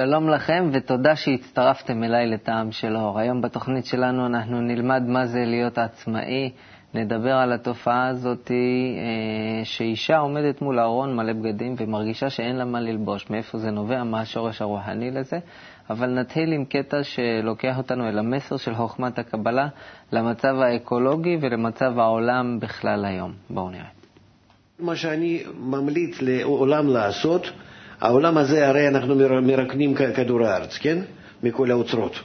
שלום לכם ותודה שהצטרפתם אליי לטעם של אור. היום בתוכנית שלנו אנחנו נלמד מה זה להיות עצמאי, נדבר על התופעה הזאת אה, שאישה עומדת מול ארון מלא בגדים ומרגישה שאין לה מה ללבוש, מאיפה זה נובע, מה השורש הרוחני לזה. אבל נתחיל עם קטע שלוקח אותנו אל המסר של חוכמת הקבלה למצב האקולוגי ולמצב העולם בכלל היום. בואו נראה. מה שאני ממליץ לעולם לעשות, העולם הזה, הרי אנחנו מרקנים כדור הארץ, כן? מכל האוצרות.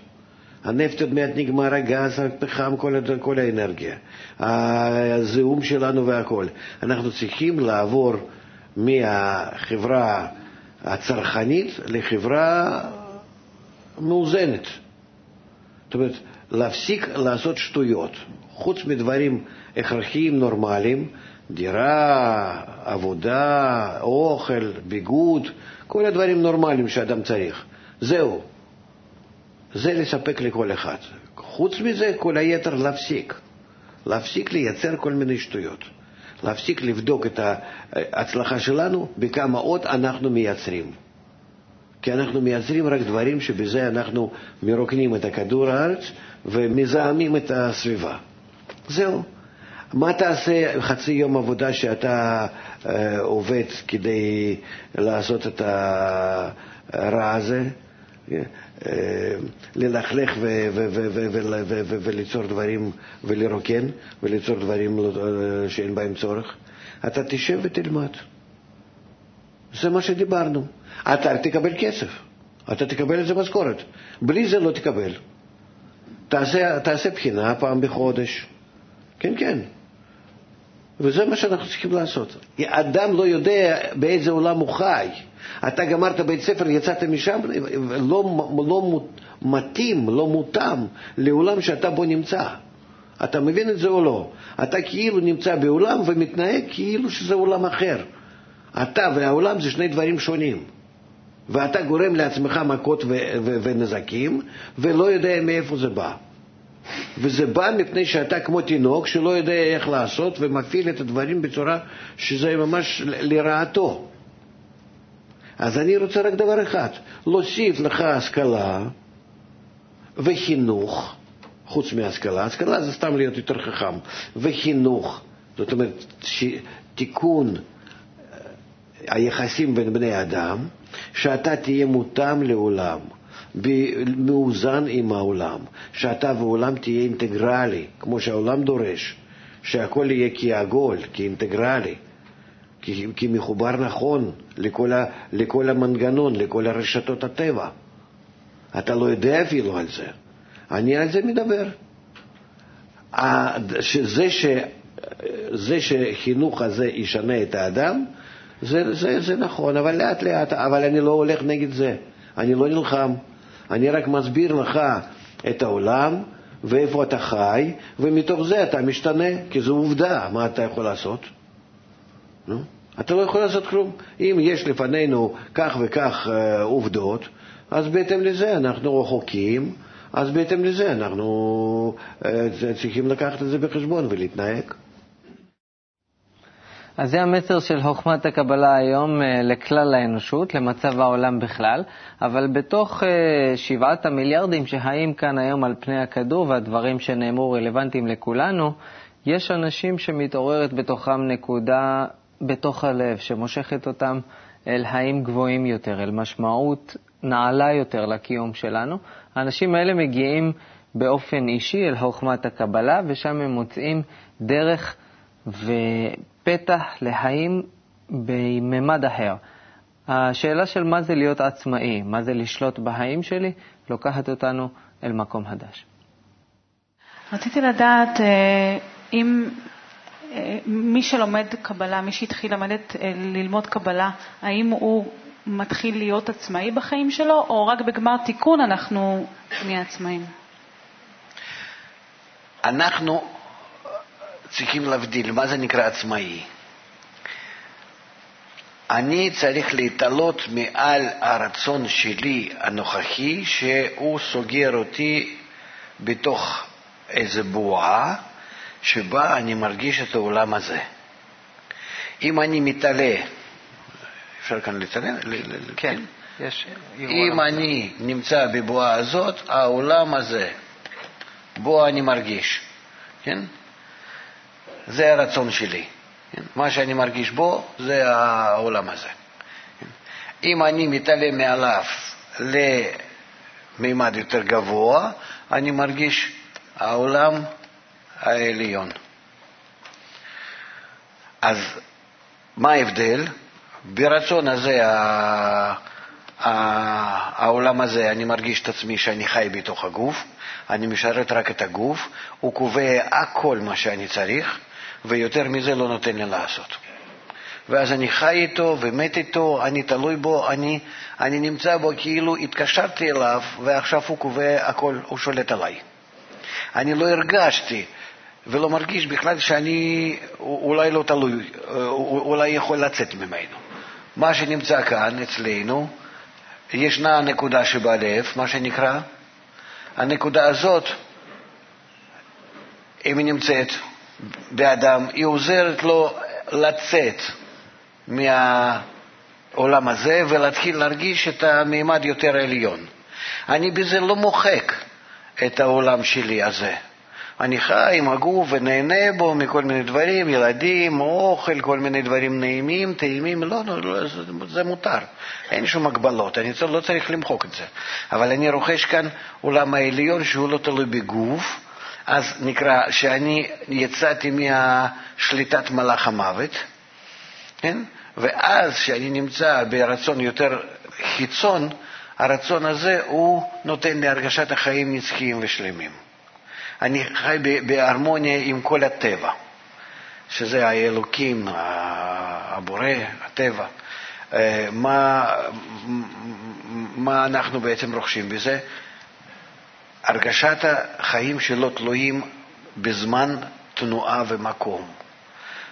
הנפט עוד מעט נגמר, הגז, הפחם, כל, כל האנרגיה, הזיהום שלנו והכול. אנחנו צריכים לעבור מהחברה הצרכנית לחברה מאוזנת. זאת אומרת, להפסיק לעשות שטויות. חוץ מדברים הכרחיים נורמליים, דירה, עבודה, אוכל, ביגוד, כל הדברים נורמליים שאדם צריך. זהו. זה לספק לכל אחד. חוץ מזה, כל היתר להפסיק. להפסיק לייצר כל מיני שטויות. להפסיק לבדוק את ההצלחה שלנו בכמה עוד אנחנו מייצרים. כי אנחנו מייצרים רק דברים שבזה אנחנו מרוקנים את הכדור הארץ ומזהמים את הסביבה. זהו. מה תעשה חצי יום עבודה שאתה אה, עובד כדי לעשות את הרע הזה? אה, ללכלך וליצור דברים ולרוקן וליצור דברים אה, שאין בהם צורך. אתה תשב ותלמד. זה מה שדיברנו. אתה תקבל כסף, אתה תקבל את זה משכורת. בלי זה לא תקבל. תעשה, תעשה בחינה פעם בחודש. כן, כן. וזה מה שאנחנו צריכים לעשות. אדם לא יודע באיזה עולם הוא חי. אתה גמרת בית ספר, יצאת משם, לא, לא מתאים, לא מותאם לעולם שאתה בו נמצא. אתה מבין את זה או לא? אתה כאילו נמצא בעולם ומתנהג כאילו שזה עולם אחר. אתה והעולם זה שני דברים שונים. ואתה גורם לעצמך מכות ונזקים, ולא יודע מאיפה זה בא. וזה בא מפני שאתה כמו תינוק שלא יודע איך לעשות ומפעיל את הדברים בצורה שזה ממש לרעתו. אז אני רוצה רק דבר אחד, להוסיף לך השכלה וחינוך, חוץ מהשכלה, השכלה זה סתם להיות יותר חכם, וחינוך, זאת אומרת תיקון אה, היחסים בין בני אדם, שאתה תהיה מותאם לעולם, מאוזן עם העולם, שאתה והעולם תהיה אינטגרלי, כמו שהעולם דורש, שהכל יהיה כעגול, כאינטגרלי, כמחובר נכון לכל, ה, לכל המנגנון, לכל הרשתות הטבע. אתה לא יודע אפילו על זה. אני על זה מדבר. שזה ש... זה שחינוך הזה ישנה את האדם, זה, זה, זה נכון, אבל לאט לאט, אבל אני לא הולך נגד זה, אני לא נלחם, אני רק מסביר לך את העולם ואיפה אתה חי, ומתוך זה אתה משתנה, כי זו עובדה, מה אתה יכול לעשות? נו? אתה לא יכול לעשות כלום. אם יש לפנינו כך וכך uh, עובדות, אז בהתאם לזה אנחנו רחוקים, אז בהתאם לזה אנחנו uh, צריכים לקחת את זה בחשבון ולהתנהג. אז זה המסר של חוכמת הקבלה היום אה, לכלל האנושות, למצב העולם בכלל, אבל בתוך אה, שבעת המיליארדים שחיים כאן היום על פני הכדור והדברים שנאמרו רלוונטיים לכולנו, יש אנשים שמתעוררת בתוכם נקודה בתוך הלב, שמושכת אותם אל חיים גבוהים יותר, אל משמעות נעלה יותר לקיום שלנו. האנשים האלה מגיעים באופן אישי אל חוכמת הקבלה, ושם הם מוצאים דרך ו... פתח לחיים בממד אחר. השאלה של מה זה להיות עצמאי, מה זה לשלוט בחיים שלי, לוקחת אותנו אל מקום חדש. רציתי לדעת אה, אם אה, מי שלומד קבלה, מי שהתחיל למדת, אה, ללמוד קבלה, האם הוא מתחיל להיות עצמאי בחיים שלו, או רק בגמר תיקון אנחנו נהיה עצמאים? אנחנו צריכים להבדיל, מה זה נקרא עצמאי? אני צריך להתעלות מעל הרצון שלי הנוכחי, שהוא סוגר אותי בתוך איזו בועה שבה אני מרגיש את העולם הזה. אם אני מתעלה, אפשר כאן להתעלה? כן. יש... אם אני נמצא בבועה הזאת, העולם הזה, בו אני מרגיש, כן? זה הרצון שלי. מה שאני מרגיש בו זה העולם הזה. אם אני מתעלה מעליו למימד יותר גבוה, אני מרגיש העולם העליון. אז מה ההבדל? ברצון הזה, העולם הזה, אני מרגיש את עצמי שאני חי בתוך הגוף, אני משרת רק את הגוף, הוא קובע הכל מה שאני צריך, ויותר מזה לא נותן לי לעשות. ואז אני חי איתו ומת איתו, אני תלוי בו, אני, אני נמצא בו כאילו התקשרתי אליו ועכשיו הוא קובע הכל, הוא שולט עליי. אני לא הרגשתי ולא מרגיש בכלל שאני אולי לא תלוי, אולי יכול לצאת ממנו. מה שנמצא כאן אצלנו, ישנה נקודה שבלב, מה שנקרא, הנקודה הזאת, אם היא נמצאת באדם, היא עוזרת לו לצאת מהעולם הזה ולהתחיל להרגיש את המימד יותר עליון. אני בזה לא מוחק את העולם שלי הזה. אני חי עם הגוף ונהנה בו מכל מיני דברים, ילדים, אוכל, כל מיני דברים נעימים, טעימים, לא, לא, לא זה, זה מותר, אין שום הגבלות, אני לא צריך למחוק את זה. אבל אני רוכש כאן עולם העליון שהוא לא תלוי בגוף, אז נקרא שאני יצאתי מהשליטת מלאך המוות, כן? ואז כשאני נמצא ברצון יותר חיצון, הרצון הזה הוא נותן לי הרגשת החיים נצחיים ושלמים. אני חי בהרמוניה עם כל הטבע, שזה האלוקים, הבורא, הטבע. אה, מה, מה אנחנו בעצם רוכשים בזה? הרגשת החיים שלא תלויים בזמן, תנועה ומקום.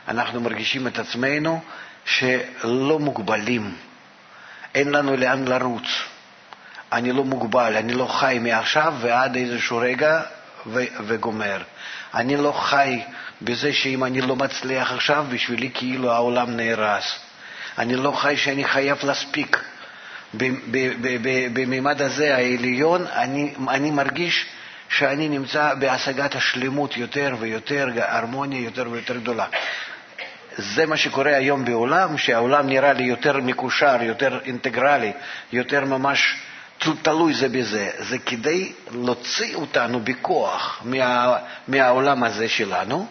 אנחנו מרגישים את עצמנו שלא מוגבלים, אין לנו לאן לרוץ. אני לא מוגבל, אני לא חי מעכשיו ועד איזשהו רגע ו- וגומר. אני לא חי בזה שאם אני לא מצליח עכשיו, בשבילי כאילו העולם נהרס. אני לא חי שאני חייב להספיק. בממד הזה, העליון, אני, אני מרגיש שאני נמצא בהשגת השלמות יותר ויותר, הרמוניה יותר ויותר גדולה. זה מה שקורה היום בעולם, שהעולם נראה לי יותר מקושר, יותר אינטגרלי, יותר ממש תלוי זה בזה. זה כדי להוציא אותנו בכוח מה, מהעולם הזה שלנו,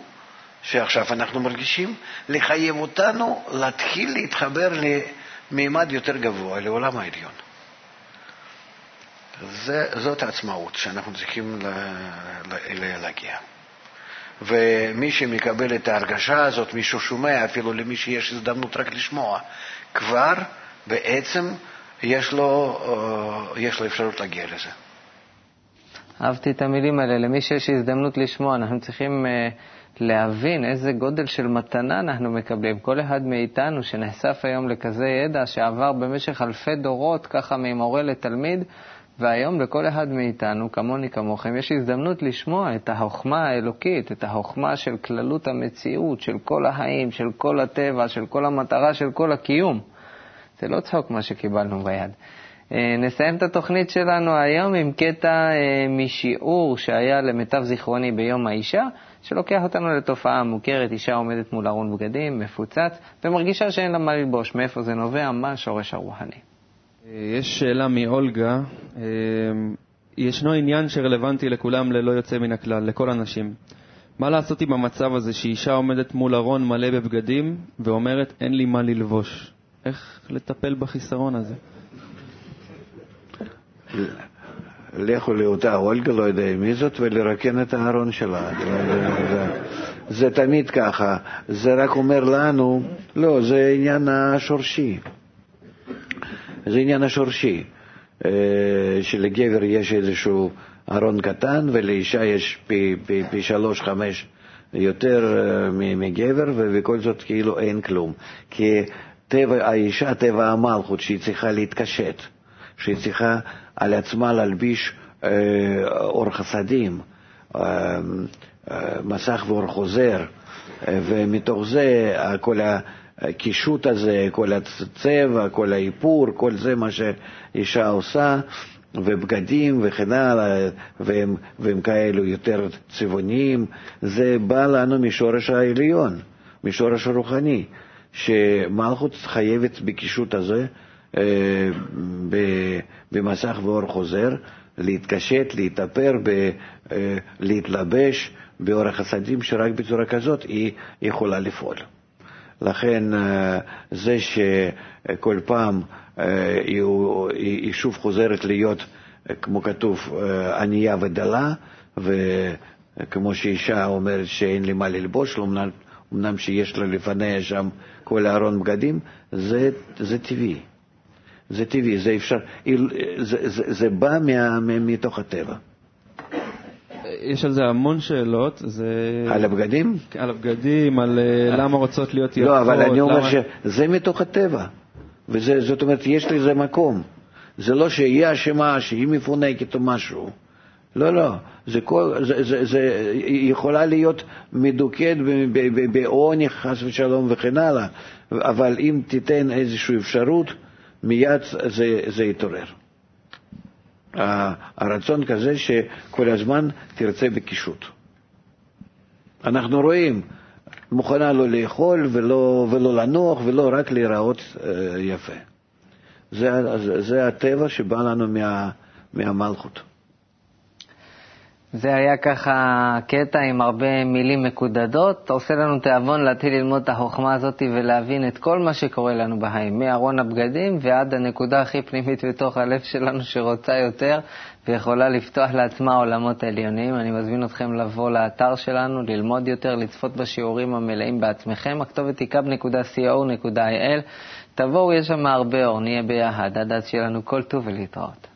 שעכשיו אנחנו מרגישים, לחייב אותנו להתחיל להתחבר למימד יותר גבוה, לעולם העליון. זה, זאת העצמאות שאנחנו צריכים להגיע. ומי שמקבל את ההרגשה הזאת, מי ששומע, אפילו למי שיש הזדמנות רק לשמוע, כבר בעצם יש לו, אה, יש לו אפשרות להגיע לזה. אהבתי את המילים האלה. למי שיש הזדמנות לשמוע, אנחנו צריכים uh, להבין איזה גודל של מתנה אנחנו מקבלים. כל אחד מאיתנו שנחשף היום לכזה ידע שעבר במשך אלפי דורות, ככה ממורה לתלמיד, והיום לכל אחד מאיתנו, כמוני כמוכם, יש הזדמנות לשמוע את החוכמה האלוקית, את החוכמה של כללות המציאות, של כל החיים, של כל הטבע, של כל המטרה, של כל הקיום. זה לא צחוק מה שקיבלנו ביד. אה, נסיים את התוכנית שלנו היום עם קטע אה, משיעור שהיה למיטב זיכרוני ביום האישה, שלוקח אותנו לתופעה מוכרת, אישה עומדת מול ארון בגדים, מפוצץ, ומרגישה שאין לה מה ללבוש. מאיפה זה נובע? מה השורש הרוחני? אה, יש שאלה מאולגה. ישנו עניין שרלוונטי לכולם ללא יוצא מן הכלל, לכל הנשים. מה לעשות עם המצב הזה שאישה עומדת מול ארון מלא בבגדים ואומרת אין לי מה ללבוש? איך לטפל בחיסרון הזה? לכו לאותה אולגה, לא יודע מי זאת, ולרקן את הארון שלה. זה, זה תמיד ככה. זה רק אומר לנו, לא, זה עניין השורשי. זה עניין השורשי. אה, שלגבר יש איזשהו ארון קטן ולאישה יש פי, פי, פי שלוש, חמש יותר אה, מגבר, ובכל זאת כאילו אין כלום. כי טבע האישה, טבע המלכות, שהיא צריכה להתקשט, שהיא צריכה על עצמה להלביש אה, אור חסדים, אה, אה, מסך ואור חוזר, ומתוך זה כל הקישוט הזה, כל הצבע, כל האיפור, כל זה מה שאישה עושה, ובגדים וכן הלאה, והם, והם כאלו יותר צבעוניים, זה בא לנו משורש העליון, משורש הרוחני, שמלכות חייבת בקישוט הזה במסך ואור חוזר, להתקשט, להתאפר, ב, אה, להתלבש באורך הסדים, שרק בצורה כזאת היא יכולה לפעול. לכן אה, זה שכל פעם אה, היא שוב חוזרת להיות, כמו כתוב, ענייה ודלה, וכמו שאישה אומרת שאין לי מה ללבוש, אמנם שיש לה לפניה שם כל ארון בגדים, זה, זה טבעי. זה טבעי, זה אפשר, זה, זה, זה בא מה, מתוך הטבע. יש על זה המון שאלות. זה... על הבגדים? על הבגדים, על אה, למה רוצות להיות יפות. לא, אבל אני אומר למה... שזה מתוך הטבע. וזאת אומרת, יש לזה מקום. זה לא שהיא אשמה, שהיא מפונקת או משהו. לא, לא. זה, כל, זה, זה, זה יכולה להיות מדוכאת בעוני, חס ושלום וכן הלאה, אבל אם תיתן איזושהי אפשרות, מיד זה, זה יתעורר. הרצון כזה שכל הזמן תרצה בקישוט. אנחנו רואים, מוכנה לא לאכול ולא, ולא לנוח ולא רק להיראות אה, יפה. זה, זה, הטבע שבא לנו מה, מהמלכות. זה היה ככה קטע עם הרבה מילים מקודדות, עושה לנו תיאבון להתחיל ללמוד את החוכמה הזאת ולהבין את כל מה שקורה לנו בחיים, מארון הבגדים ועד הנקודה הכי פנימית בתוך הלב שלנו שרוצה יותר ויכולה לפתוח לעצמה עולמות עליונים. אני מזמין אתכם לבוא לאתר שלנו, ללמוד יותר, לצפות בשיעורים המלאים בעצמכם. הכתובת היא kub.co.il. תבואו, יש שם הרבה אור, נהיה ביחד, עד אז שיהיה לנו כל טוב ולהתראות.